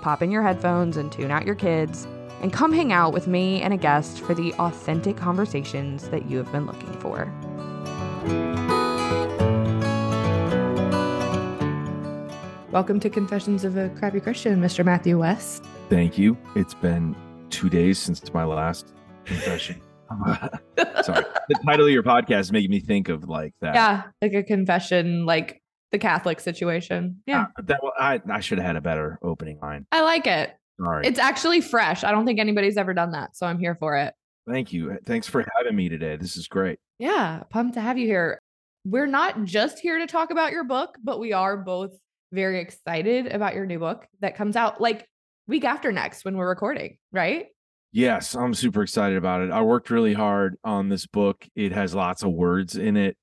pop in your headphones, and tune out your kids, and come hang out with me and a guest for the authentic conversations that you have been looking for. Welcome to Confessions of a Crappy Christian, Mr. Matthew West. Thank you. It's been two days since my last confession. Sorry. The title of your podcast is making me think of like that. Yeah, like a confession, like the Catholic situation. Yeah. Uh, that I I should have had a better opening line. I like it. Sorry. It's actually fresh. I don't think anybody's ever done that, so I'm here for it. Thank you. Thanks for having me today. This is great. Yeah, pumped to have you here. We're not just here to talk about your book, but we are both very excited about your new book that comes out like week after next when we're recording, right? Yes, I'm super excited about it. I worked really hard on this book. It has lots of words in it.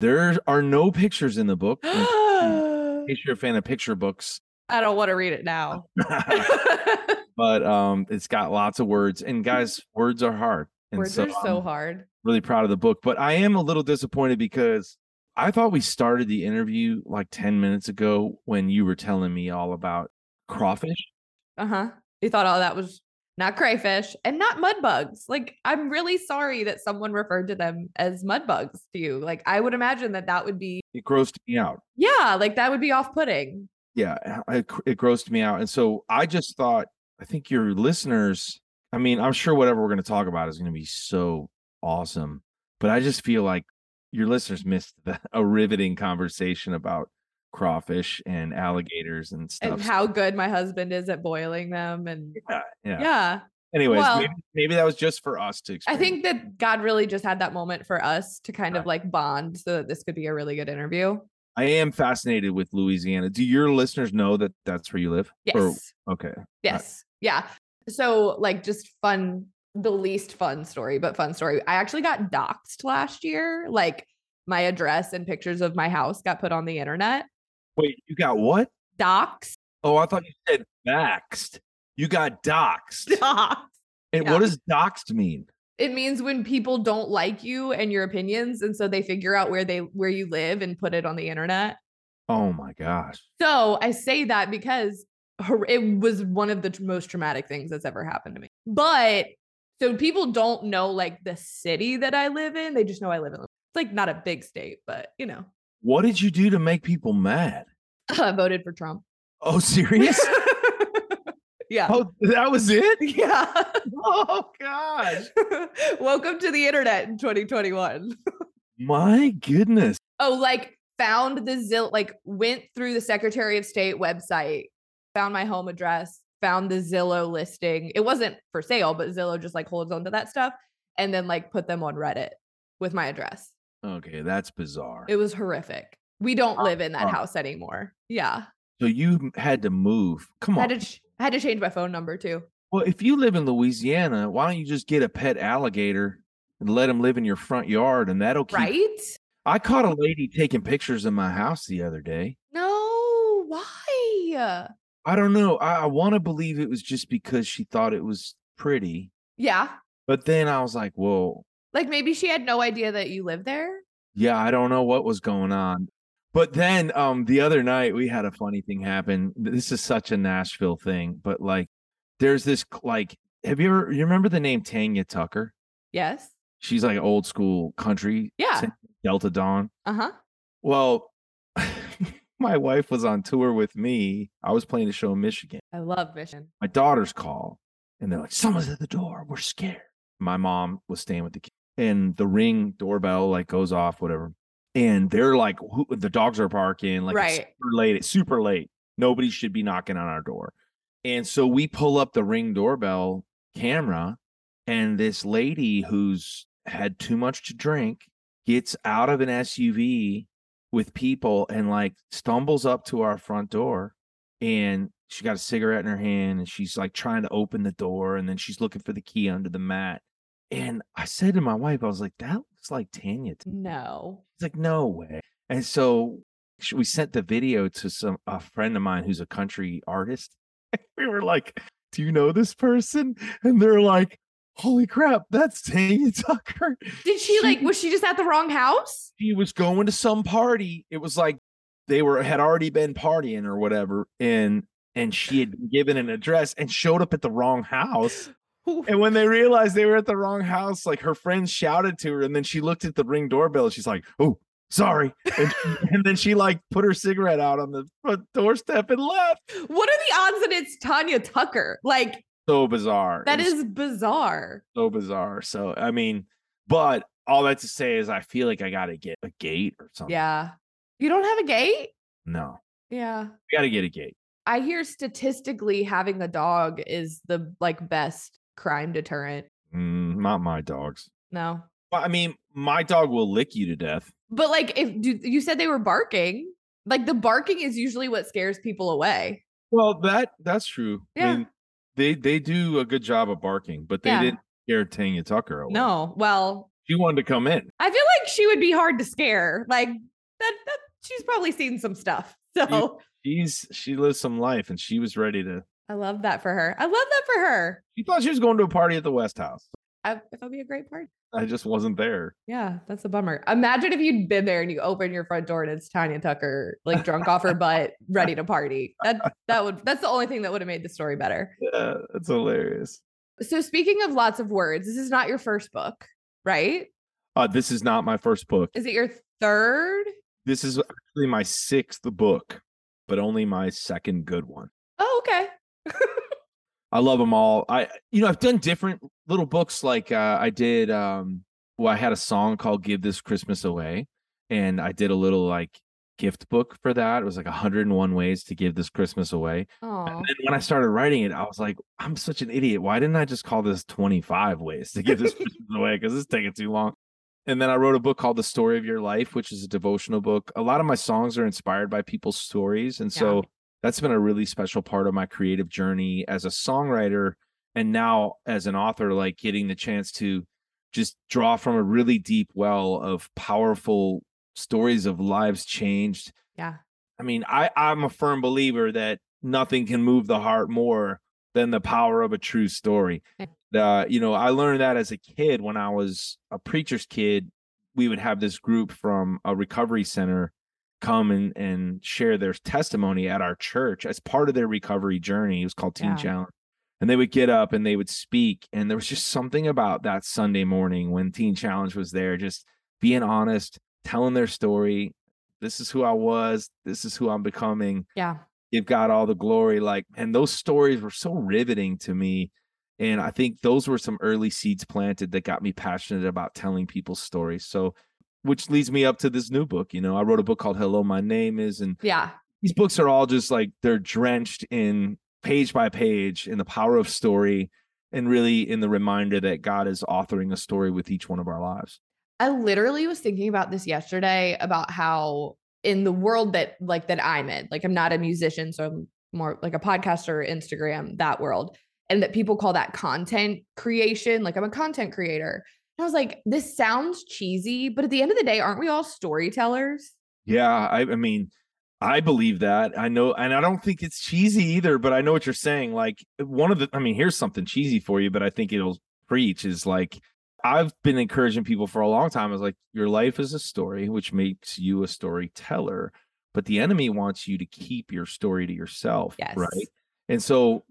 There are no pictures in the book. in case you're a fan of picture books, I don't want to read it now. but um, it's got lots of words. And guys, words are hard. And words so are so I'm hard. Really proud of the book, but I am a little disappointed because I thought we started the interview like 10 minutes ago when you were telling me all about crawfish. Uh huh. You thought all that was not crayfish and not mud bugs. Like, I'm really sorry that someone referred to them as mud bugs to you. Like, I would imagine that that would be. It grossed me out. Yeah. Like, that would be off putting. Yeah. It, it grossed me out. And so I just thought, I think your listeners, I mean, I'm sure whatever we're going to talk about is going to be so awesome. But I just feel like your listeners missed the, a riveting conversation about crawfish and alligators and stuff. And how good my husband is at boiling them. And yeah, yeah. yeah. Anyways, well, maybe, maybe, that was just for us to experience. I think that God really just had that moment for us to kind of like bond so that this could be a really good interview. I am fascinated with Louisiana. Do your listeners know that that's where you live? Yes. Or, okay. Yes. Right. Yeah. So, like, just fun, the least fun story, but fun story. I actually got doxxed last year. Like, my address and pictures of my house got put on the internet. Wait, you got what? Doxed. Oh, I thought you said doxed. You got doxed. Doxed. And yeah. what does doxed mean? It means when people don't like you and your opinions, and so they figure out where they where you live and put it on the internet. Oh my gosh. So I say that because it was one of the most traumatic things that's ever happened to me. But so people don't know like the city that I live in. They just know I live in it's like not a big state, but you know. What did you do to make people mad? I voted for Trump. Oh, serious? yeah. Oh, that was it? Yeah. oh gosh. Welcome to the internet in 2021. My goodness. Oh, like found the Zill like went through the Secretary of State website, found my home address, found the Zillow listing. It wasn't for sale, but Zillow just like holds onto that stuff and then like put them on Reddit with my address. Okay, that's bizarre. It was horrific. We don't live in that house anymore. Yeah. So you had to move. Come on. I had to, ch- I had to change my phone number too. Well, if you live in Louisiana, why don't you just get a pet alligator and let him live in your front yard and that'll keep Right? I caught a lady taking pictures of my house the other day. No, why? I don't know. I, I want to believe it was just because she thought it was pretty. Yeah. But then I was like, well, like maybe she had no idea that you lived there. Yeah, I don't know what was going on. But then um the other night we had a funny thing happen. This is such a Nashville thing, but like there's this like have you ever you remember the name Tanya Tucker? Yes. She's like old school country. Yeah. Delta Dawn. Uh-huh. Well, my wife was on tour with me. I was playing a show in Michigan. I love Michigan. My daughters call and they're like, someone's at the door. We're scared. My mom was staying with the kids and the ring doorbell like goes off, whatever. And they're like, who, the dogs are barking, like right. super late. It's super late. Nobody should be knocking on our door. And so we pull up the ring doorbell camera, and this lady who's had too much to drink gets out of an SUV with people and like stumbles up to our front door and she got a cigarette in her hand and she's like trying to open the door and then she's looking for the key under the mat. And I said to my wife, I was like, that looks like Tanya. No. It's like, no way. And so we sent the video to some a friend of mine who's a country artist. we were like, do you know this person? And they're like, holy crap, that's Tanya Tucker. Did she like was she just at the wrong house? She was going to some party. It was like they were had already been partying or whatever. And and she had given an address and showed up at the wrong house. And when they realized they were at the wrong house, like her friends shouted to her, and then she looked at the ring doorbell. And she's like, "Oh, sorry," and, and then she like put her cigarette out on the front doorstep and left. What are the odds that it's Tanya Tucker? Like So bizarre. that is bizarre. so bizarre. So I mean, but all that to say is, I feel like I got to get a gate or something. Yeah. You don't have a gate? No, Yeah. we got to get a gate. I hear statistically having a dog is the like best crime deterrent. Mm, not my dogs. No. Well, I mean, my dog will lick you to death. But like if do, you said they were barking, like the barking is usually what scares people away. Well, that that's true. Yeah. I mean, they they do a good job of barking, but they Yeah. didn't scare Tanya Tucker away. No. Well, she wanted to come in. I feel like she would be hard to scare. Like that, that she's probably seen some stuff. So She's she lives some life, and she was ready to. I love that for her. I love that for her. She thought she was going to a party at the West House. I, that would be a great party. I just wasn't there. Yeah, that's a bummer. Imagine if you'd been there and you open your front door and it's Tanya Tucker, like drunk off her butt, ready to party. That that would that's the only thing that would have made the story better. Yeah, that's hilarious. So speaking of lots of words, this is not your first book, right? Uh, this is not my first book. Is it your third? This is actually my sixth book, but only my second good one. Oh, okay. I love them all. I you know I've done different little books like uh, I did. Um, well, I had a song called "Give This Christmas Away," and I did a little like gift book for that. It was like 101 ways to give this Christmas away. Oh, And then when I started writing it, I was like, I'm such an idiot. Why didn't I just call this 25 ways to give this Christmas away? Because it's taking too long. And then I wrote a book called The Story of Your Life, which is a devotional book. A lot of my songs are inspired by people's stories. And so that's been a really special part of my creative journey as a songwriter. And now as an author, like getting the chance to just draw from a really deep well of powerful stories of lives changed yeah. I mean, I I'm a firm believer that nothing can move the heart more than the power of a true story. Uh, you know, I learned that as a kid when I was a preacher's kid. We would have this group from a recovery center come and and share their testimony at our church as part of their recovery journey. It was called Teen Yeah. Challenge. And they would get up and they would speak. And there was just something about that Sunday morning when Teen Challenge was there, just being honest, telling their story. This is who I was. This is who I'm becoming. Yeah. Give God all the glory. Like, and those stories were so riveting to me. And I think those were some early seeds planted that got me passionate about telling people's stories. So, which leads me up to this new book. You know, I wrote a book called Hello, My Name Is, and Yeah. these books are all just like they're drenched in page by page in the power of story and really in the reminder that God is authoring a story with each one of our lives. I literally was thinking about this yesterday about how in the world that like that I'm in, like I'm not a musician, so I'm more like a podcaster, Instagram, that world. And that people call that content creation. Like I'm a content creator. I was like, this sounds cheesy, but at the end of the day, aren't we all storytellers? Yeah, I, I mean, I believe that. I know, and I don't think it's cheesy either, but I know what you're saying. Like, one of the, I mean, here's something cheesy for you, but I think it'll preach is like, I've been encouraging people for a long time. Is like, your life is a story, which makes you a storyteller, but the enemy wants you to keep your story to yourself. Yes. Right. And so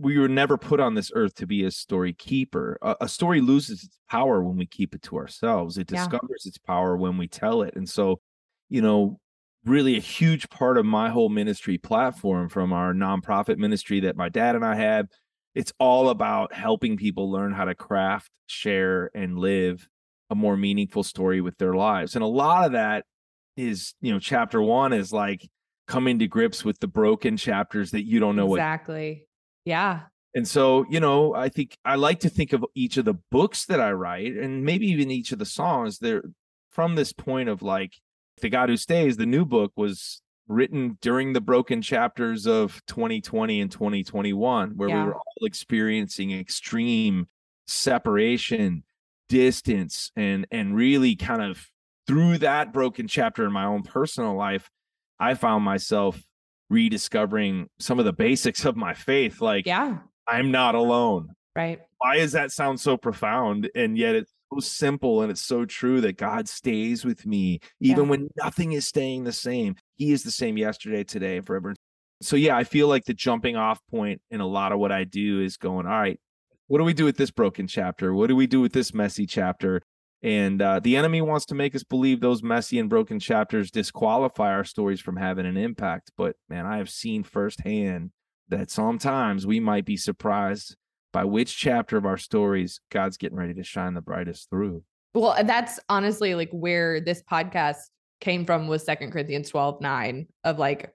we were never put on this earth to be a story keeper. A, a story loses its power when we keep it to ourselves. It Yeah. discovers its power when we tell it. And so, you know, really a huge part of my whole ministry platform from our nonprofit ministry that my dad and I have, it's all about helping people learn how to craft, share, and live a more meaningful story with their lives. And a lot of that is, you know, chapter one is like coming to grips with the broken chapters that you don't know what exactly. Yeah. and so, you know, I think I like to think of each of the books that I write and maybe even each of the songs. They're from this point of like the God who stays, the new book was written during the broken chapters of 2020 and 2021 where Yeah. we were all experiencing extreme separation distance and and really kind of through that broken chapter in my own personal life i found myself rediscovering some of the basics of my faith like Yeah. i'm not alone Right. why does that sound so profound and yet it's so simple and it's so true that god stays with me even Yeah. when nothing is staying the same he is the same yesterday today and forever so yeah i feel like the jumping off point in a lot of what i do is going all right what do we do with this broken chapter what do we do with this messy chapter and uh, the enemy wants to make us believe those messy and broken chapters disqualify our stories from having an impact but man i have seen firsthand that sometimes we might be surprised by which chapter of our stories God's getting ready to shine the brightest through. Well, that's honestly like where this podcast came from was Second Corinthians 12, 9 of like,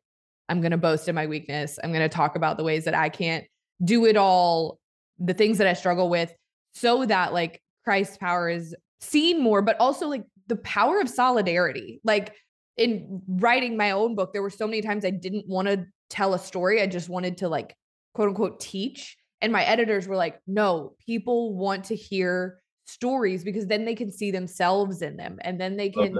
I'm gonna boast in my weakness. I'm gonna talk about the ways that I can't do it all, the things that I struggle with, so that like Christ's power is seen more, but also like the power of solidarity. Like in writing my own book, there were so many times I didn't want to tell a story. I just wanted to like quote unquote teach. And my editors were like, no, people want to hear stories because then they can see themselves in them and then they can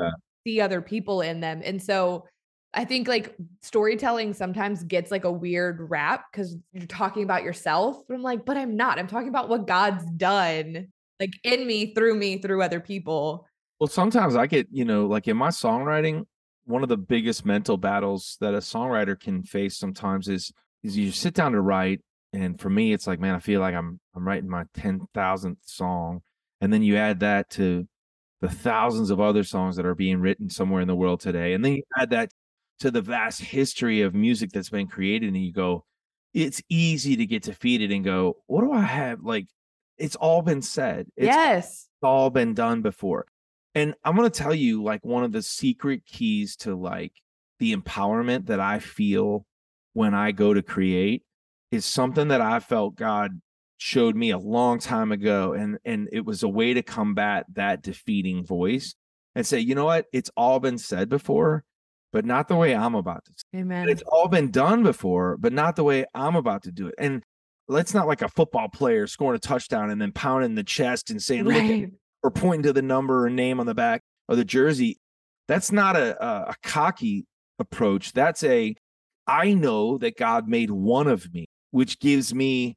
see other people in them. And so I think like storytelling sometimes gets like a weird rap because you're talking about yourself. But I'm like, but I'm not. I'm talking about what God's done, like in me, through me, through other people. Well, sometimes I get, you know, like in my songwriting, one of the biggest mental battles that a songwriter can face sometimes is is you sit down to write, and for me, it's like, man, I feel like I'm I'm writing my ten thousandth song, and then you add that to the thousands of other songs that are being written somewhere in the world today, and then you add that to the vast history of music that's been created, and you go, it's easy to get defeated and go, what do I have? Like, it's all been said. It's yes. It's all been done before. And I'm going to tell you like one of the secret keys to like the empowerment that I feel when I go to create is something that I felt God showed me a long time ago and and it was a way to combat that defeating voice and say, "You know what? It's all been said before, but not the way I'm about to. say Amen. it. It's all been done before, but not the way I'm about to do it." And let's not like a football player scoring a touchdown and then pounding the chest and saying, "Look at Right. or pointing to the number or name on the back of the jersey. That's not a, a, a cocky approach. That's a, I know that God made one of me, which gives me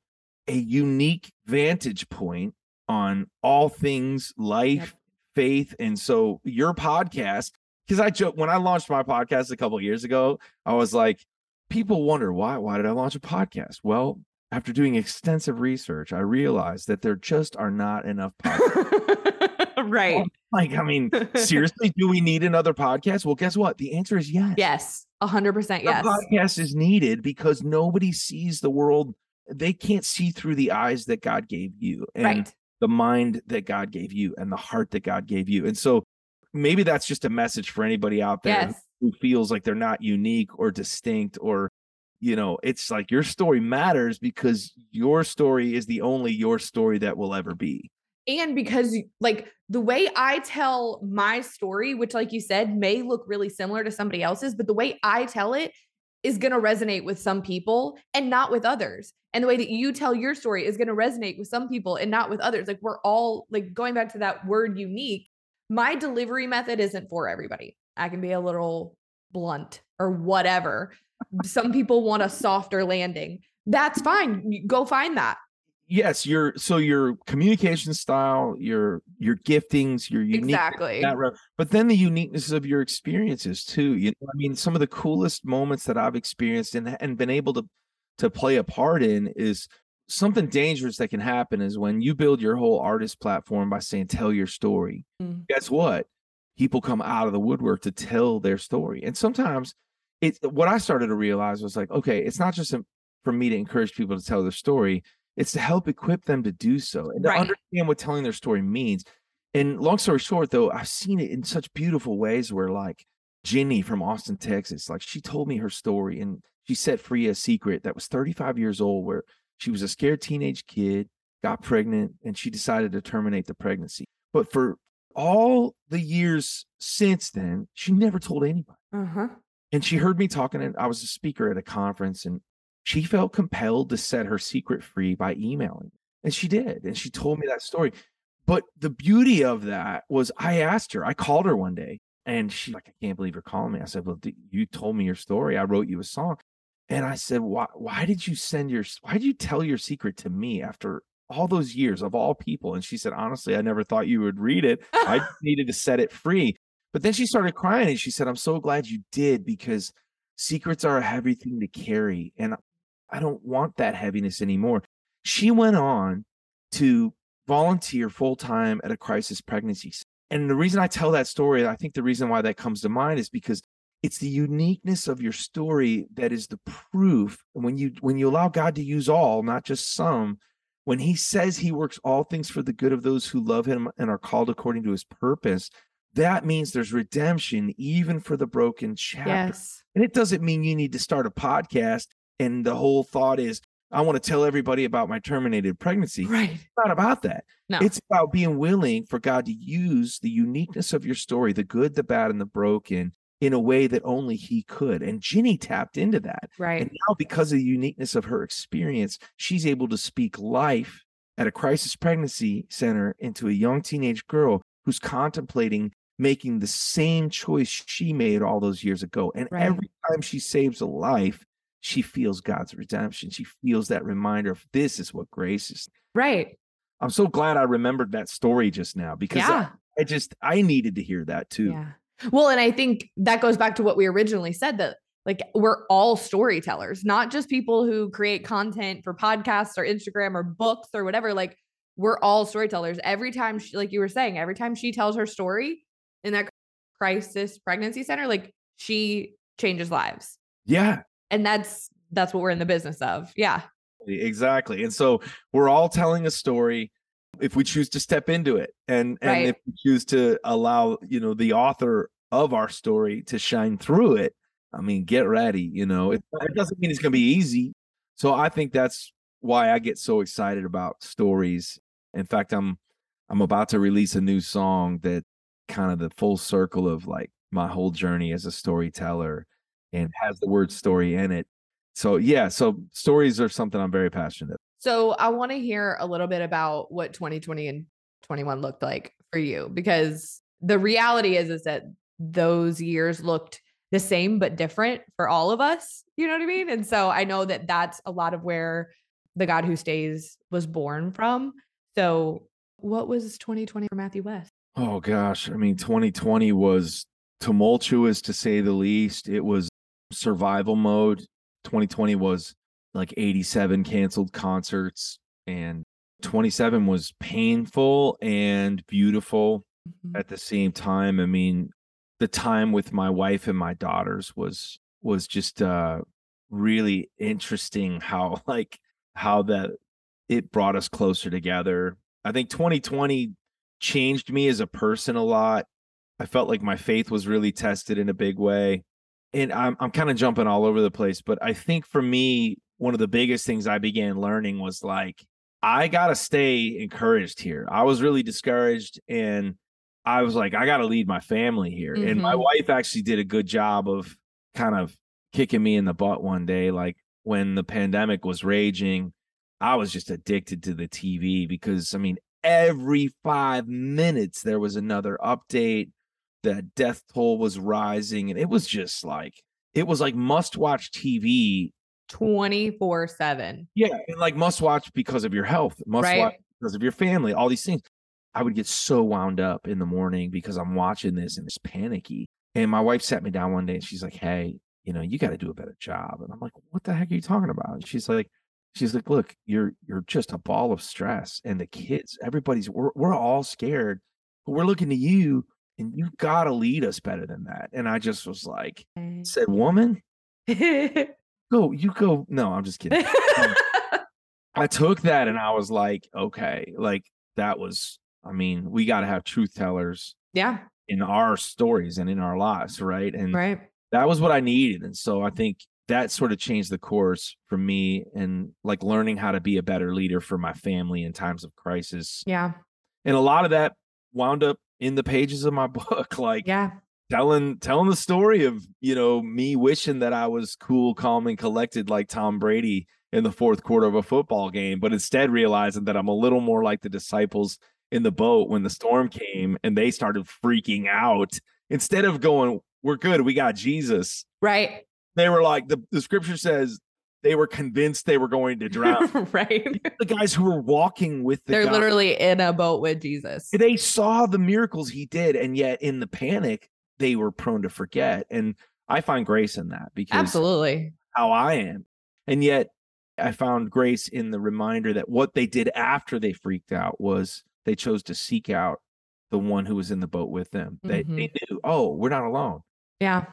a unique vantage point on all things life, faith. And so your podcast, because I joke when I launched my podcast a couple of years ago, I was like, people wonder why, why did I launch a podcast? Well, after doing extensive research, I realized that there just are not enough podcasts. right. Oh, like, I mean, seriously, do we need another podcast? Well, guess what? The answer is yes. Yes. A hundred percent. A Yes. podcast is needed because nobody sees the world. They can't see through the eyes that God gave you and Right. the mind that God gave you and the heart that God gave you. And so maybe that's just a message for anybody out there Yes. who feels like they're not unique or distinct or you know, it's like your story matters because your story is the only your story that will ever be. and because like the way I tell my story, which like you said may look really similar to somebody else's, but the way I tell it is going to resonate with some people and not with others. And the way that you tell your story is going to resonate with some people and not with others. Like we're all like going back to that word unique. My delivery method isn't for everybody. I can be a little blunt or whatever. Some people want a softer landing. That's fine. Go find that. yes your so your communication style your your giftings your unique Exactly. but then the uniqueness of your experiences too you know i mean some of the coolest moments that i've experienced and and been able to to play a part in is something dangerous that can happen is when you build your whole artist platform by saying tell your story Mm. guess what people come out of the woodwork to tell their story and sometimes it's what i started to realize was like okay it's not just a, for me to encourage people to tell their story it's to help equip them to do so and to Right. understand what telling their story means and long story short though i've seen it in such beautiful ways where like Jenny from Austin, Texas, like she told me her story and she set free a secret that was 35 years old where she was a scared teenage kid, got pregnant, and she decided to terminate the pregnancy. But for all the years since then, she never told anybody. Uh-huh. And she heard me talking, and I was a speaker at a conference, and she felt compelled to set her secret free by emailing. And she did. And she told me that story. But the beauty of that was I asked her, I called her one day and she like, I can't believe you're calling me. I said, Well, you told me your story. I wrote you a song. And I said, Why why did you send your why did you tell your secret to me after all those years of all people? And she said, Honestly, I never thought you would read it. I needed to set it free. But then she started crying and she said, I'm so glad you did because secrets are a heavy thing to carry. And I don't want that heaviness anymore. She went on to volunteer full time at a crisis pregnancy. And the reason I tell that story, I think the reason why that comes to mind is because it's the uniqueness of your story that is the proof when you when you allow God to use all, not just some, when he says he works all things for the good of those who love him and are called according to his purpose, that means there's redemption even for the broken chapter. Yes. And it doesn't mean you need to start a podcast and the whole thought is I want to tell everybody about my terminated pregnancy. Right. It's not about that. No. It's about being willing for God to use the uniqueness of your story, the good, the bad, and the broken, in a way that only He could. And Ginny tapped into that. right. And now, because of the uniqueness of her experience, she's able to speak life at a crisis pregnancy center into a young teenage girl who's contemplating making the same choice she made all those years ago. And Right. every time she saves a life, she feels God's redemption. She feels that reminder of this is what grace is. right. I'm so glad I remembered that story just now because I- I, just I needed to hear that too. Yeah. Well, and I think that goes back to what we originally said that like we're all storytellers, not just people who create content for podcasts or Instagram or books or whatever. Like we're all storytellers. Every time she, like you were saying, every time she tells her story in that crisis pregnancy center, like she changes lives. Yeah, And that's that's what we're in the business of. Yeah. exactly. And so we're all telling a story if we choose to step into it and and Right. if we choose to allow, you know, the author of our story to shine through it. I mean, get ready, you know. It, it doesn't mean it's going to be easy. So I think that's why I get so excited about stories. In fact, I'm I'm about to release a new song that kind of the full circle of like my whole journey as a storyteller and has the word story in it. So yeah, so stories are something I'm very passionate. About. So I want to hear a little bit about what 2020 and 21 looked like for you because the reality is is that those years looked the same but different for all of us. You know what I mean? And so I know that that's a lot of where the God who stays was born from. So what was 2020 for Matthew West? Oh gosh, I mean 2020 was tumultuous to say the least. It was survival mode. 2020 was like 87 canceled concerts and 27 was painful and beautiful Mhm. at the same time. I mean, the time with my wife and my daughters was was just uh really interesting how like how that it brought us closer together. I think 2020 changed me as a person a lot. I felt like my faith was really tested in a big way. And I'm I'm kind of jumping all over the place, but I think for me one of the biggest things I began learning was like I got to stay encouraged here. I was really discouraged and I was like I got to lead my family here. And my Mhm. wife actually did a good job of kind of kicking me in the butt one day like when the pandemic was raging I was just addicted to the TV because I mean, every five minutes there was another update. The death toll was rising, and it was just like it was like must watch TV. 24 7. Yeah, and like must watch because of your health, must Right. watch because of your family, all these things. I would get so wound up in the morning because I'm watching this and it's panicky. And my wife sat me down one day and she's like, Hey, you know, you got to do a better job. And I'm like, What the heck are you talking about? And she's like, she's like, look, you're you're just a ball of stress, and the kids, everybody's we're we're all scared, but we're looking to you, and you gotta lead us better than that. And I just was like, said, woman, go, you go. No, I'm just kidding. Um, I took that and I was like, okay, like that was. I mean, we got to have truth tellers yeah. in our stories and in our lives, right? And Right. that was what I needed. And so I think that sort of changed the course for me and like learning how to be a better leader for my family in times of crisis. Yeah. And a lot of that wound up in the pages of my book, like Yeah. telling telling the story of you know me wishing that I was cool, calm, and collected like Tom Brady in the fourth quarter of a football game, but instead realizing that I'm a little more like the disciples in the boat when the storm came and they started freaking out. Instead of going, We're good, we got Jesus. Right. They were like, the, the scripture says they were convinced they were going to drown. right. the guys who were walking with the They're guy, literally in a boat with Jesus. they saw the miracles he did, and yet in the panic, they were prone to forget. And I find grace in that because Absolutely. how I am. And yet I found grace in the reminder that what they did after they freaked out was they chose to seek out the one who was in the boat with them. They, they mm-hmm. knew, oh, we're not alone. Yeah.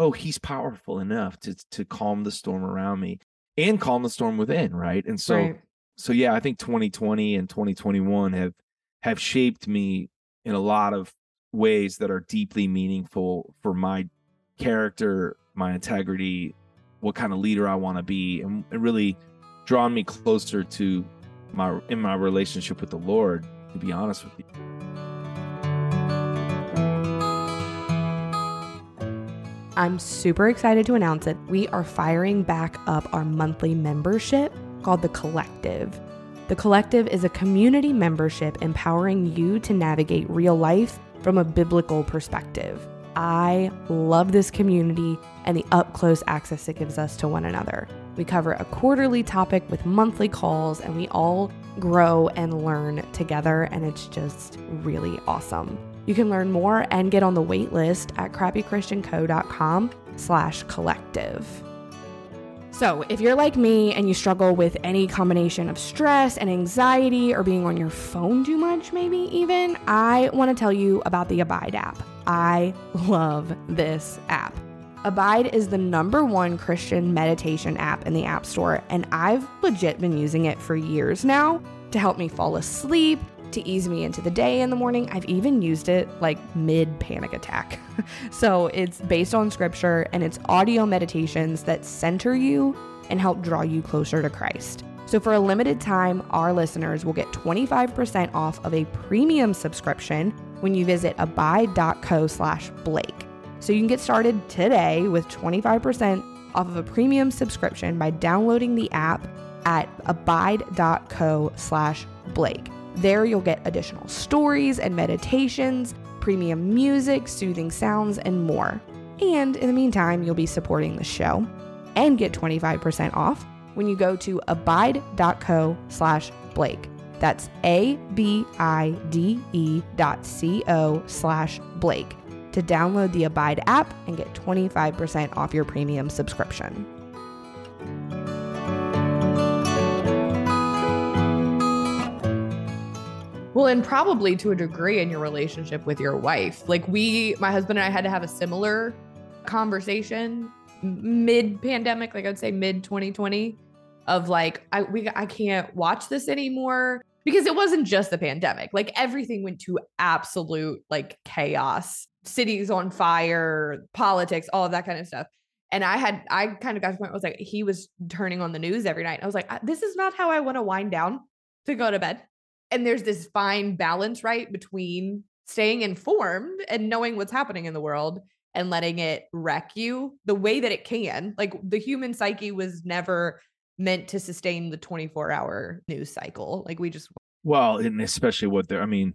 Oh, he's powerful enough to to calm the storm around me and calm the storm within, right? And so right. so yeah, I think 2020 and 2021 have have shaped me in a lot of ways that are deeply meaningful for my character, my integrity, what kind of leader I want to be, and it really drawn me closer to my in my relationship with the Lord. To be honest with you. I'm super excited to announce it. We are firing back up our monthly membership called The Collective. The Collective is a community membership empowering you to navigate real life from a biblical perspective. I love this community and the up close access it gives us to one another. We cover a quarterly topic with monthly calls, and we all grow and learn together, and it's just really awesome. You can learn more and get on the wait list at crappychristianco.com slash collective. So, if you're like me and you struggle with any combination of stress and anxiety or being on your phone too much, maybe even, I want to tell you about the Abide app. I love this app. Abide is the number one Christian meditation app in the App Store, and I've legit been using it for years now to help me fall asleep, to ease me into the day in the morning. I've even used it like mid panic attack. so it's based on scripture and it's audio meditations that center you and help draw you closer to Christ. So for a limited time, our listeners will get 25% off of a premium subscription when you visit abide.co slash Blake. So you can get started today with 25% off of a premium subscription by downloading the app at abide.co slash Blake. There you'll get additional stories and meditations, premium music, soothing sounds, and more. And in the meantime, you'll be supporting the show and get 25% off when you go to abide.co slash Blake. That's A-B-I-D-E dot C-O slash Blake to download the Abide app and get 25% off your premium subscription. Well, and probably to a degree in your relationship with your wife. Like we, my husband and I had to have a similar conversation mid pandemic, like I'd say mid 2020 of like, I, we, I can't watch this anymore because it wasn't just the pandemic. Like everything went to absolute like chaos, cities on fire, politics, all of that kind of stuff. And I had, I kind of got to the point where I was like, he was turning on the news every night. I was like, this is not how I want to wind down to go to bed and there's this fine balance right between staying informed and knowing what's happening in the world and letting it wreck you the way that it can. Like the human psyche was never meant to sustain the 24 hour news cycle. Like we just Well, and especially what they're I mean,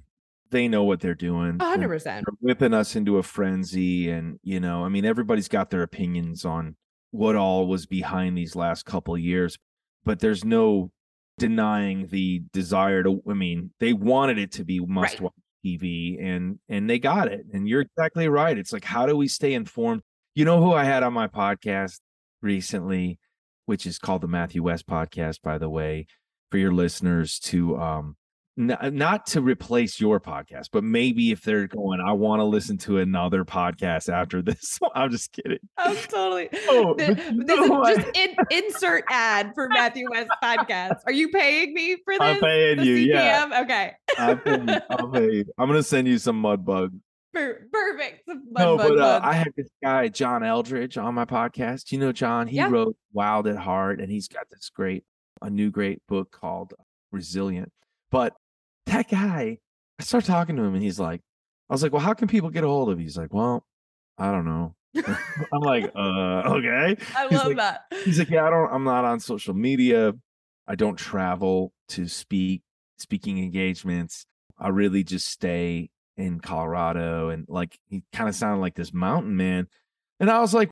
they know what they're doing. and 100% they're whipping us into a frenzy and you know i mean everybody's got their opinions on what all was behind these last couple of years but there's no denying the desire to i mean they wanted it to be must watch tv and and they got it and you're exactly right it's like how do we stay informed? You know who i had on my podcast recently which is called the matthew west podcast by the way for your listeners to um not to replace your podcast, but maybe if they're going, I want to listen to another podcast after this. I'm just kidding. I'm totally. Oh, Th- but this is no, I- just in, insert ad for Matthew West podcast. Are you paying me for this? I'm paying The you. Yeah, Okay. I'm paying, I'm paying. I'm gonna send you some mud bug. Perfect. Mud, no, but uh. I had this guy, John Eldredge, on my podcast. You know, John, he Yeah. wrote Wild at Heart, and he's got this great, a new great book called Resilient. But that guy, I start talking to him, and he's like, I was like, well, how can people get a hold of you? He's like, well, I don't know. I'm like, uh, okay. I He's love like- that. He's like, yeah, I don't, I'm not on social media. I don't travel to speak, speaking engagements. I really just stay in Colorado. And like, he kind of sounded like this mountain man. And I was like,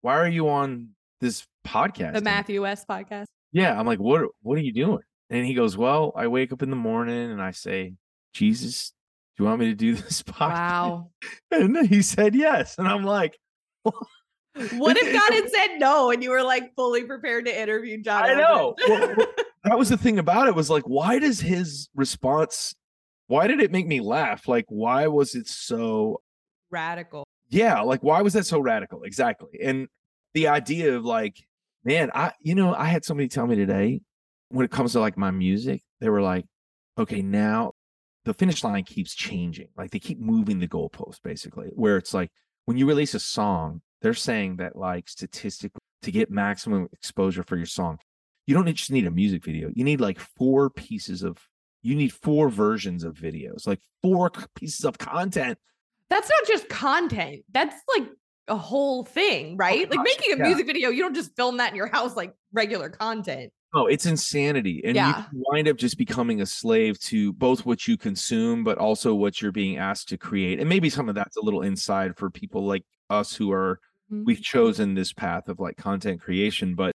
why are you on this podcast? The Matthew West podcast. Yeah. I'm like, what, what are you doing? And he goes, well, I wake up in the morning and I say, Jesus, do you want me to do this podcast? Wow. And he said yes. And I'm like, What if God had said no and you were like fully prepared to interview John? I know. Well, that was the thing about it was like, why does his response, why did it make me laugh? Like, why was it so, Radical. yeah, like, why was that so radical? Exactly. And the idea of like, man, I, you know, I had somebody tell me today when it comes to like my music, they were like, okay, now the finish line keeps changing. Like they keep moving the goalpost basically, where it's like when you release a song, they're saying that like statistically to get maximum exposure for your song, you don't just need a music video. You need like four pieces of, you need four versions of videos, like four pieces of content. That's not just content. That's like a whole thing, oh right? like gosh, making a yeah. music video, you don't just film that in your house like regular content. No, it's insanity. And Yeah. you wind up just becoming a slave to both what you consume, but also what you're being asked to create. And maybe some of that's a little inside for people like us who are, Mhm. we've chosen this path of like content creation. But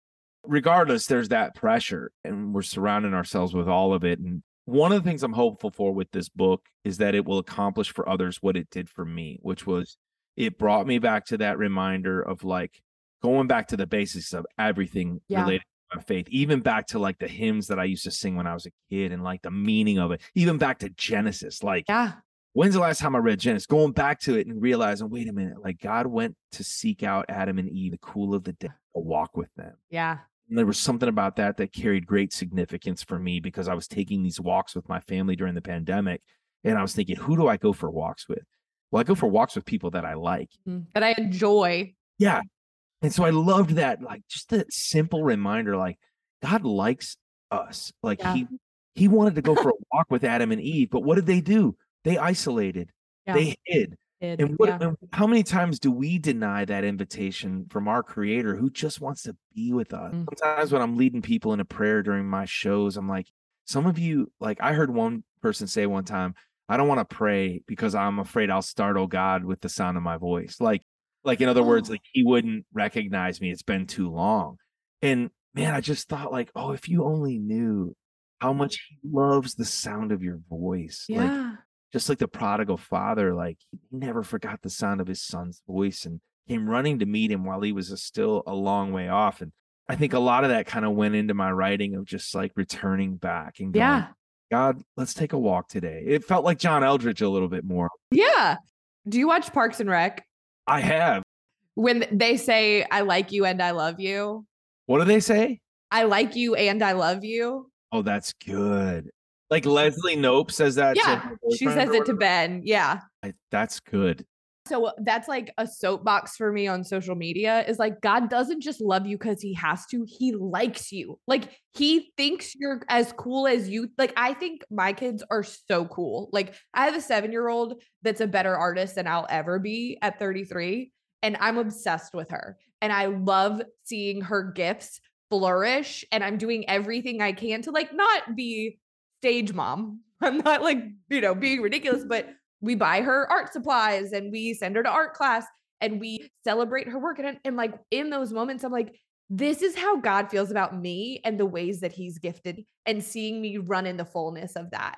regardless, there's that pressure and we're surrounding ourselves with all of it. And one of the things I'm hopeful for with this book is that it will accomplish for others what it did for me, which was it brought me back to that reminder of like going back to the basics of everything Yeah. related my faith, even back to like the hymns that I used to sing when I was a kid and like the meaning of it, even back to Genesis. Like, Yeah. when's the last time I read Genesis? Going back to it and realizing, wait a minute, like God went to seek out Adam and Eve, the cool of the day, to walk with them. Yeah. And there was something about that that carried great significance for me because I was taking these walks with my family during the pandemic. And I was thinking, who do I go for walks with? Well, I go for walks with people that I like. Mm. That I enjoy. Yeah. And so I loved that, like just that simple reminder, like God likes us. Like Yeah. he he wanted to go for a walk with Adam and Eve, but what did they do? They isolated, Yeah. they hid. Did. And what yeah. how many times do we deny that invitation from our creator who just wants to be with us? Mm. Sometimes when I'm leading people in a prayer during my shows, I'm like, some of you, like I heard one person say one time, I don't want to pray because I'm afraid I'll startle God with the sound of my voice. Like, like in other words, Oh. like he wouldn't recognize me. It's been too long. And man, I just thought like, oh, if you only knew how much he loves the sound of your voice. Like yeah. just like the prodigal father, like he never forgot the sound of his son's voice and came running to meet him while he was a- still a long way off. And I think a lot of that kind of went into my writing of just like returning back and going, yeah. God, let's take a walk today. It felt like John Eldredge a little bit more. Yeah. Do you watch Parks and Rec? I have. When they say, I like you and I love you, What do they say? I like you and I love you. Oh, that's good. Like Leslie Knope says that. Yeah. She says it to. Ben. Yeah. I- that's good. So that's like a soapbox for me on social media is like God doesn't just love you because he has to, he likes you. Like he thinks you're as cool as you. Like I think my kids are so cool. Like I have a seven year old that's a better artist than I'll ever be at 33. And I'm obsessed with her. And I love seeing her gifts flourish. And I'm doing everything I can to like not be stage mom. I'm not like, you know, being ridiculous, but we buy her art supplies and we send her to art class and we celebrate her work. And, and like in those moments, I'm like, this is how God feels about me and the ways that he's gifted and seeing me run in the fullness of that.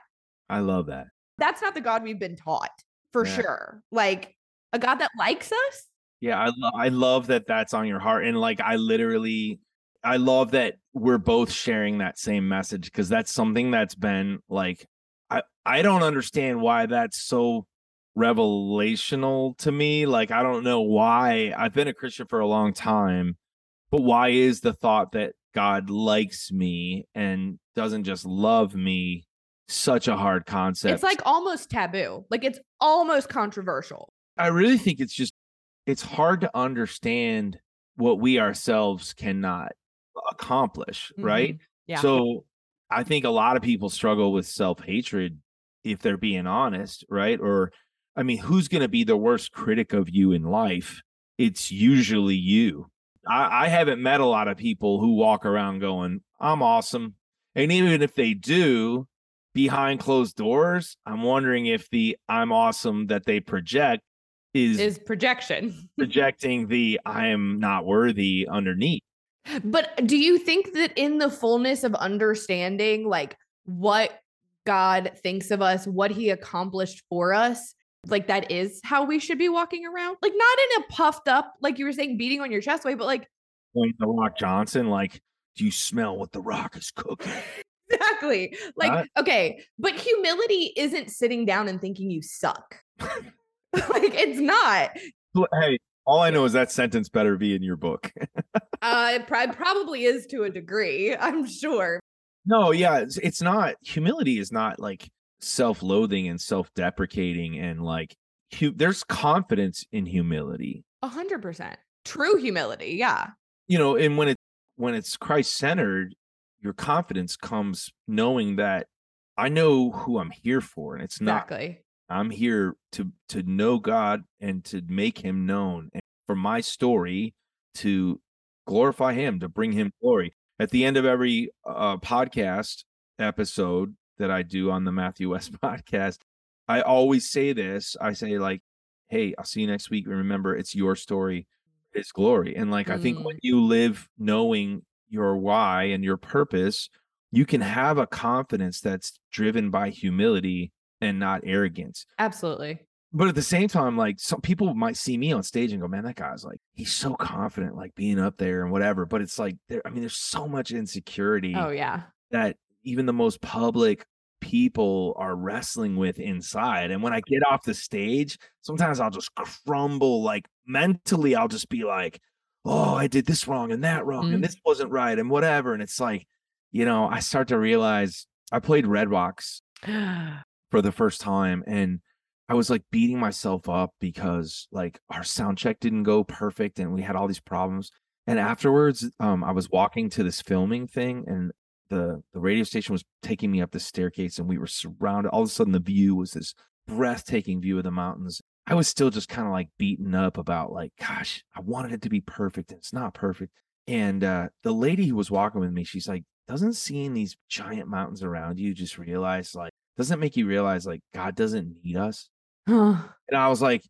I love that. That's not the God we've been taught for Yeah. sure. Like a God that likes us. Yeah, I lo- I love that that's on your heart, and like I literally, I love that we're both sharing that same message because that's something that's been like, I don't understand why that's so revelational to me. Like I don't know why I've been a Christian for a long time, but why is the thought that God likes me and doesn't just love me such a hard concept? It's like almost taboo. Like it's almost controversial. I really think it's just it's hard to understand what we ourselves cannot accomplish, right? Mhm. Yeah. So I think a lot of people struggle with self-hatred if they're being honest, right? Or I mean, who's going to be the worst critic of you in life? It's usually you. I, I haven't met a lot of people who walk around going, I'm awesome. And even if they do, behind closed doors, I'm wondering if the I'm awesome that they project is, Is projection. projecting the I am not worthy underneath. But do you think that in the fullness of understanding, like what God thinks of us, what he accomplished for us, like that is how we should be walking around? Like not in a puffed up, like you were saying, beating on your chest way, but like Dwayne the Rock Johnson, like, do you smell what the rock is cooking? exactly. Like, Right. okay, but humility isn't sitting down and thinking you suck. like it's not. Hey, all I know is that sentence better be in your book. Uh it prob- probably is to a degree, I'm sure. No, yeah, it's, it's not. Humility is not like self-loathing and self-deprecating and like hu- there's confidence in humility. A hundred percent. True humility, yeah. You know, and when it when it's Christ-centered, your confidence comes knowing that I know who I'm here for, and it's not Exactly. I'm here to to know God and to make him known and for my story to glorify him, to bring him glory. At the end of every uh, podcast episode that I do on the Matthew West podcast, I always say this. I say like, "Hey, I'll see you next week. And Remember, it's your story, it's glory." And like I think when you live knowing your why and your purpose, you can have a confidence that's driven by humility and not arrogance. Absolutely. But at the same time, like some people might see me on stage and go, "Man, that guy's like he's so confident, like being up there and whatever." But it's like there, I mean, there's so much insecurity Oh yeah. that even the most public people are wrestling with inside. And when I get off the stage, sometimes I'll just crumble. Like mentally, I'll just be like, "Oh, I did this wrong and that wrong, Mm. and this wasn't right, and whatever." And it's like, you know, I start to realize I played Red Rocks for the first time and I was like beating myself up because like our sound check didn't go perfect and we had all these problems. And afterwards, um, I was walking to this filming thing and the the radio station was taking me up the staircase and we were surrounded. All of a sudden the view was this breathtaking view of the mountains. I was still just kind of like beaten up about like, gosh, I wanted it to be perfect and it's not perfect. And uh the lady who was walking with me, she's like, doesn't seeing these giant mountains around you just realize like doesn't make you realize like God doesn't need us. And I was like,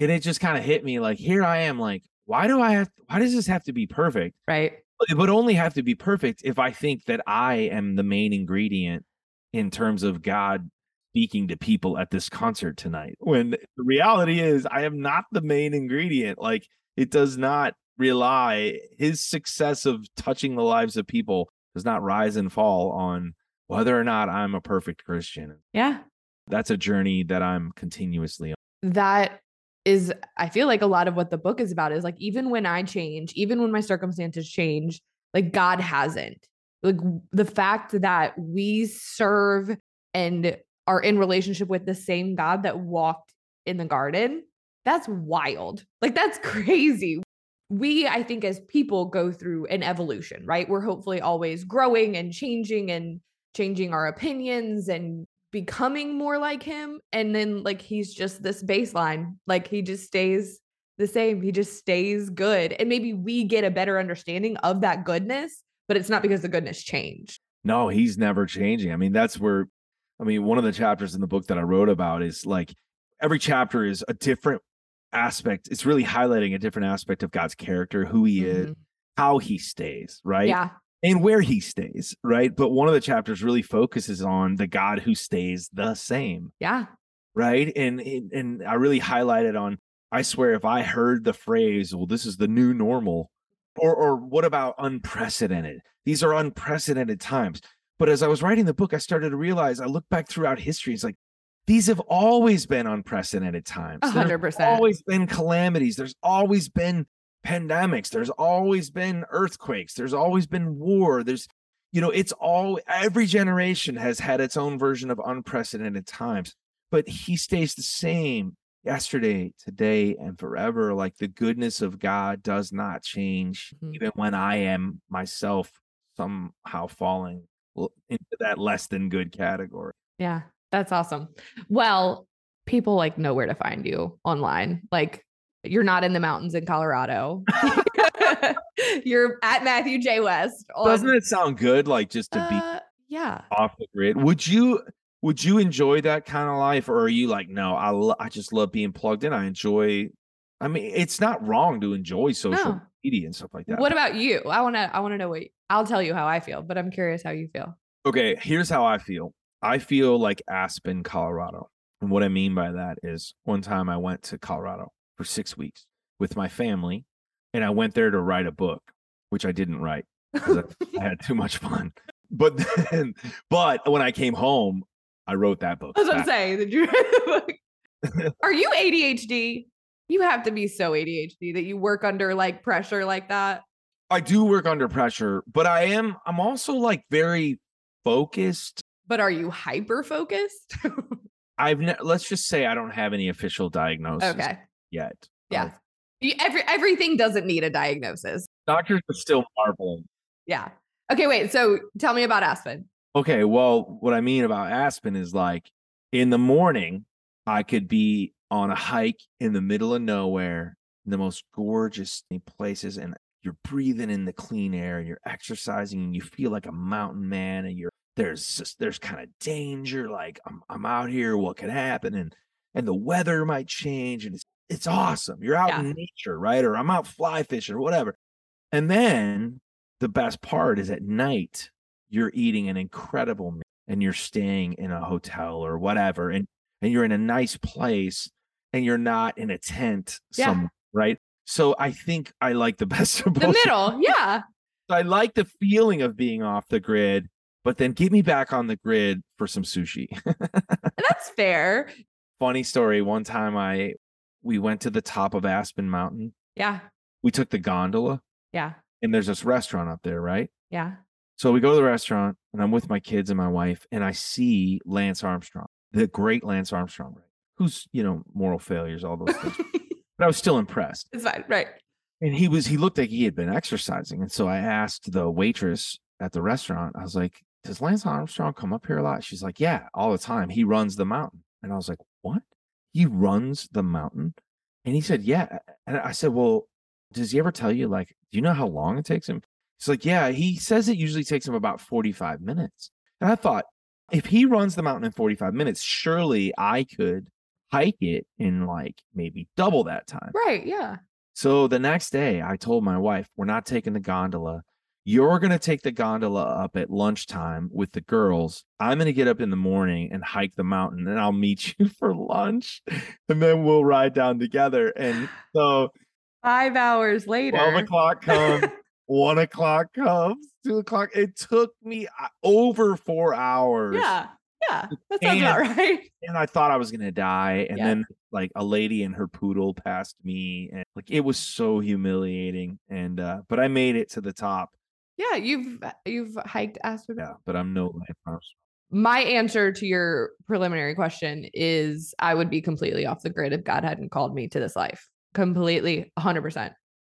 and it just kind of hit me like, here I am, like, why do I have, why does this have to be perfect? right. It would only have to be perfect if I think that I am the main ingredient in terms of God speaking to people at this concert tonight. When the reality is, I am not the main ingredient. Like, it does not rely, his success of touching the lives of people does not rise and fall on whether or not I'm a perfect Christian. Yeah. That's a journey that I'm continuously on. That is, I feel like a lot of what the book is about is like, even when I change, even when my circumstances change, like God hasn't. Like the fact that we serve and are in relationship with the same God that walked in the garden, that's wild. Like, that's crazy. We, I think, as people go through an evolution, right? We're hopefully always growing and changing and changing our opinions and becoming more like him. And then, like, he's just this baseline. Like, he just stays the same. He just stays good. And maybe we get a better understanding of that goodness, but it's not because the goodness changed. No, he's never changing. I mean, that's where, I mean, one of the chapters in the book that I wrote about is like every chapter is a different aspect. It's really highlighting a different aspect of God's character, who he is, Mhm. how he stays, right? Yeah. And where he stays, right? But one of the chapters really focuses on the God who stays the same, Yeah. right? And and, I really highlighted on I swear if I heard the phrase, well, this is the new normal, or or what about unprecedented? These are unprecedented times. But as I was writing the book, I started to realize I look back throughout history, it's like these have always been unprecedented times. A hundred percent. always been calamities. There's always been pandemics. There's always been earthquakes. There's always been war. There's, you know, it's all every generation has had its own version of unprecedented times, but he stays the same yesterday, today, and forever. Like the goodness of God does not change, Mhm. even when I am myself somehow falling into that less than good category. Yeah, that's awesome. Well, people like know where to find you online. Like you're not in the mountains in Colorado. you're at Matthew J. West. On, Doesn't it sound good? Like just to be Uh, yeah. off the grid. Would you would you enjoy that kind of life, or are you like, no, I lo- I just love being plugged in. I enjoy. I mean, it's not wrong to enjoy social No. media and stuff like that. What about you? I want to I want to know what I'll tell you how I feel, but I'm curious how you feel. Okay, here's how I feel. I feel like Aspen, Colorado. And what I mean by that is one time I went to Colorado for six weeks with my family, and I went there to write a book, which I didn't write because I, I had too much fun. But then, but when I came home, I wrote that book. That's what I'm saying. Did you read the book? Are you ADHD? You have to be so ADHD that you work under like pressure like that. I do work under pressure, but I am, I'm also like very focused. But are you hyper focused? I've, ne- let's just say I don't have any official diagnosis okay. Yet. Yeah. Every everything doesn't need a diagnosis. Doctors are still marveling. Yeah. Okay, wait. So tell me about Aspen. Okay, well, what I mean about Aspen is like in the morning, I could be on a hike in the middle of nowhere, in the most gorgeous places, and you're breathing in the clean air, and you're exercising, and you feel like a mountain man, and you're there's just there's kind of danger, like I'm I'm out here, what could happen? And and the weather might change, and it's it's awesome. You're out Yeah. in nature, right? Or I'm out fly fishing or whatever. And then the best part is at night, you're eating an incredible meal and you're staying in a hotel or whatever, and and you're in a nice place and you're not in a tent Yeah. somewhere, right? So I think I like the best of both. The middle. Yeah. I like the feeling of being off the grid, but then get me back on the grid for some sushi. That's fair. Funny story. One time I we went to the top of Aspen Mountain. Yeah. We took the gondola Yeah. and there's this restaurant up there, right? Yeah. So we go to the restaurant and I'm with my kids and my wife, and I see Lance Armstrong, the great Lance Armstrong, right? Who's, you know, moral failures, all those things. but I was still impressed. It's fine. Right. And he was, he looked like he had been exercising. And so I asked the waitress at the restaurant, I was like, Does Lance Armstrong come up here a lot? She's like, Yeah, all the time. He runs the mountain. And I was like, What? He runs the mountain? And he said, Yeah. And I said, Well, does he ever tell you, like, do you know how long it takes him? He's like, Yeah, he says it usually takes him about 45 minutes. And I thought, if he runs the mountain in 45 minutes, surely I could hike it in like maybe double that time. Right. Yeah. So the next day, I told my wife, we're not taking the gondola. You're going to take the gondola up at lunchtime with the girls. I'm going to get up in the morning and hike the mountain, and I'll meet you for lunch. And then we'll ride down together. And so Five hours later. 12 o'clock comes, one o'clock comes, two o'clock. It took me uh, over four hours. Yeah. Yeah. That sounds And- about right. and I thought I was gonna die. And Yeah. then like a lady and her poodle passed me, and like it was so humiliating. And uh, but I made it to the top. Yeah. You've you've hiked Aspen. Yeah, but I'm no Lance My answer to your preliminary question is I would be completely off the grid if God hadn't called me to this life. Completely 100%.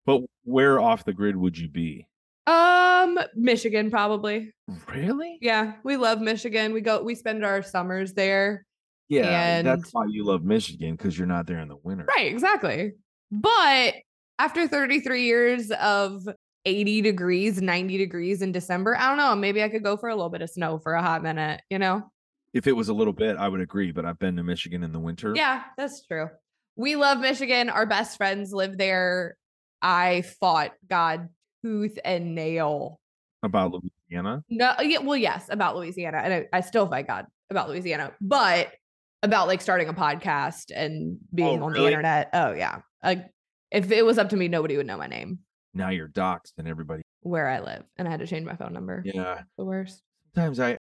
But where off the grid would you be? Um Michigan probably. Really? Yeah, we love Michigan. We go we spend our summers there. Yeah, And- that's why you love Michigan because you're not there in the winter. Right, exactly. But after 33 years of 80 degrees, 90 degrees in December, I don't know, maybe I could go for a little bit of snow for a hot minute, you know? If it was a little bit, I would agree. But I've been to Michigan in the winter. Yeah, that's true. We love Michigan. Our best friends live there. I fought God tooth and nail. About Louisiana. No, yeah, well, yes, about Louisiana. And I, I still fight God about Louisiana, but about like starting a podcast and oh, being on the internet. Oh, yeah. Like if it was up to me, nobody would know my name, Now you're doxxed and everybody. where I live, and I had to change my phone number. Yeah. The worst. Sometimes I,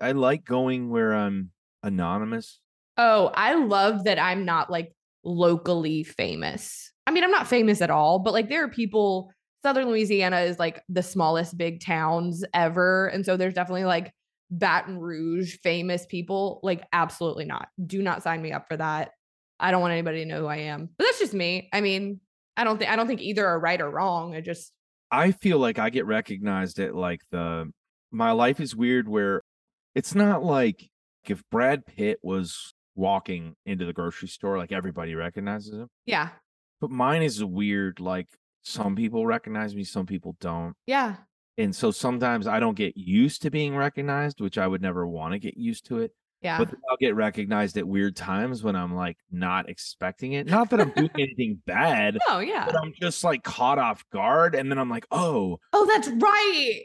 I like going where I'm anonymous. Oh, I love that I'm not like locally famous. I mean, I'm not famous at all, but like there are people, Southern Louisiana is like the smallest big towns ever. And so there's definitely like Baton Rouge famous people. Like, absolutely not. Do not sign me up for that. I don't want anybody to know who I am. But that's just me. I mean, I don't think I don't think either are right or wrong. I just I feel like I get recognized at like the my life is weird where it's not like if Brad Pitt was walking into the grocery store, like everybody recognizes him. Yeah. But mine is weird. Like some people recognize me, some people don't. Yeah. And so sometimes I don't get used to being recognized, which I would never want to get used to it. Yeah. But I'll get recognized at weird times when I'm like not expecting it. Not that I'm doing anything bad, oh, yeah. but I'm just like caught off guard. And then I'm like, oh, Oh, that's right.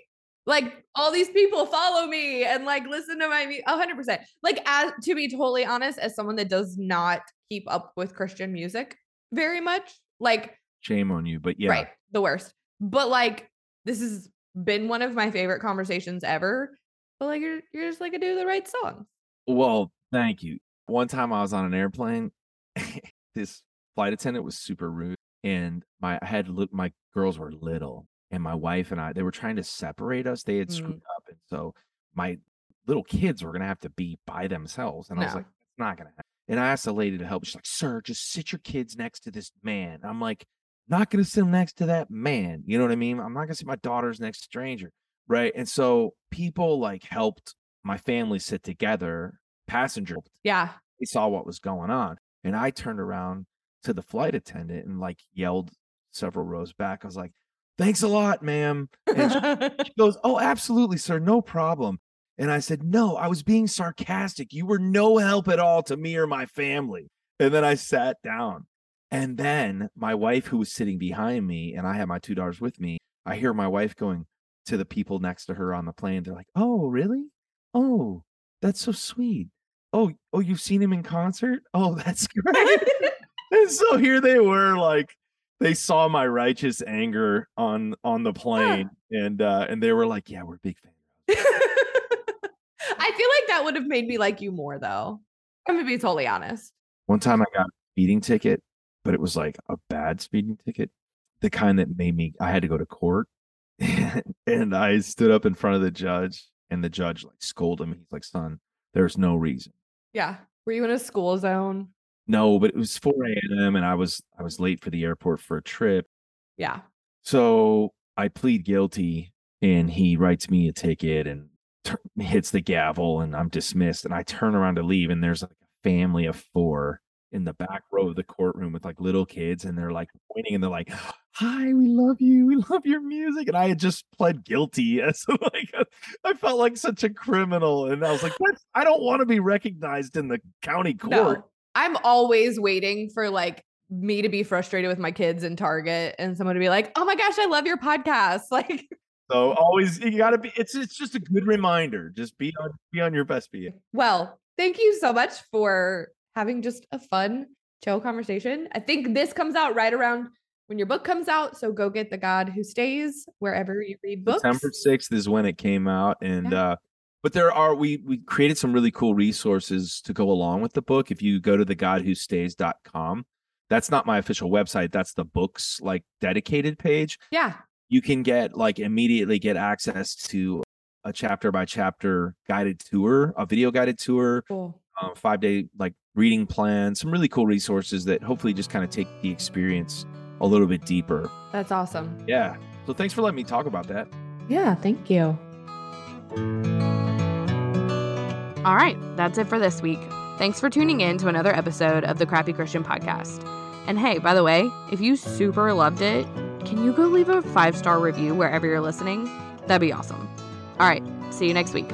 Like all these people follow me and like listen to my music. hundred percent. Like as to be totally honest, as someone that does not keep up with Christian music very much, like shame on you. But yeah, right, the worst. But like this has been one of my favorite conversations ever. But like you're you're just like a do the right songs. Well, thank you. One time I was on an airplane. this flight attendant was super rude, and my I had li- my girls were little, and my wife and I they were trying to separate us. They had screwed mm. up, and so my little kids were gonna have to be by themselves. And I was like, it's not gonna happen. And I asked the lady to help. She's like, sir, just sit your kids next to this man. I'm like, not gonna sit next to that man. You know what I mean? I'm not gonna sit my daughters next to stranger. Right. And so people like helped my family sit together, passenger Yeah. they saw what was going on. And I turned around to the flight attendant and like yelled several rows back. I was like, thanks a lot, ma'am. And she, she goes, oh, absolutely, sir. No problem. And I said, no, I was being sarcastic. You were no help at all to me or my family. And then I sat down. And then my wife, who was sitting behind me, and I had my two daughters with me, I hear my wife going to the people next to her on the plane. They're like, oh, really? Oh, that's so sweet. Oh, oh, you've seen him in concert? Oh, that's great. and so here they were, like they saw my righteous anger on on the plane, and uh and they were like, "Yeah, we're big fans." I feel like that would have made me like you more though. I'm gonna be totally honest. One time I got a speeding ticket, but it was like a bad speeding ticket, the kind that made me I had to go to court, and I stood up in front of the judge, and the judge like scolded me. He's like, "Son, there's no reason." Yeah. Were you in a school zone? No, but it was 4 a.m. and I was I was late for the airport for a trip. Yeah. So I plead guilty, and he writes me a ticket and tur hits the gavel, and I'm dismissed. And I turn around to leave, and there's like a family of four in the back row of the courtroom with like little kids, and they're like pointing, and they're like, "Hi, we love you, we love your music." And I had just pled guilty, as like I felt like such a criminal, and I was like, "What? I don't want to be recognized in the county court." No. I'm always waiting for like me to be frustrated with my kids in Target and someone to be like, "Oh my gosh, I love your podcast." Like, So always you gotta be it's it's just a good reminder. Just be on be on your best behavior. well, thank you so much for having just a fun, chill conversation. I think this comes out right around when your book comes out. So go get The God Who Stays wherever you read books. September 6th is when it came out. And Yeah. uh but there are we we created some really cool resources to go along with the book. If you go to the godwhostays.com, that's not my official website. That's the book's like dedicated page. Yeah. You can get like immediately get access to a chapter by chapter guided tour, a video guided tour, Cool. Um, five day like reading plan, some really cool resources that hopefully just kind of take the experience a little bit deeper. That's awesome. Yeah. So thanks for letting me talk about that. Yeah. Thank you. All right, that's it for this week. Thanks for tuning in to another episode of the Crappy Christian Podcast. And hey, by the way, if you super loved it, can you go leave a five star review wherever you're listening? That'd be awesome. All right, see you next week.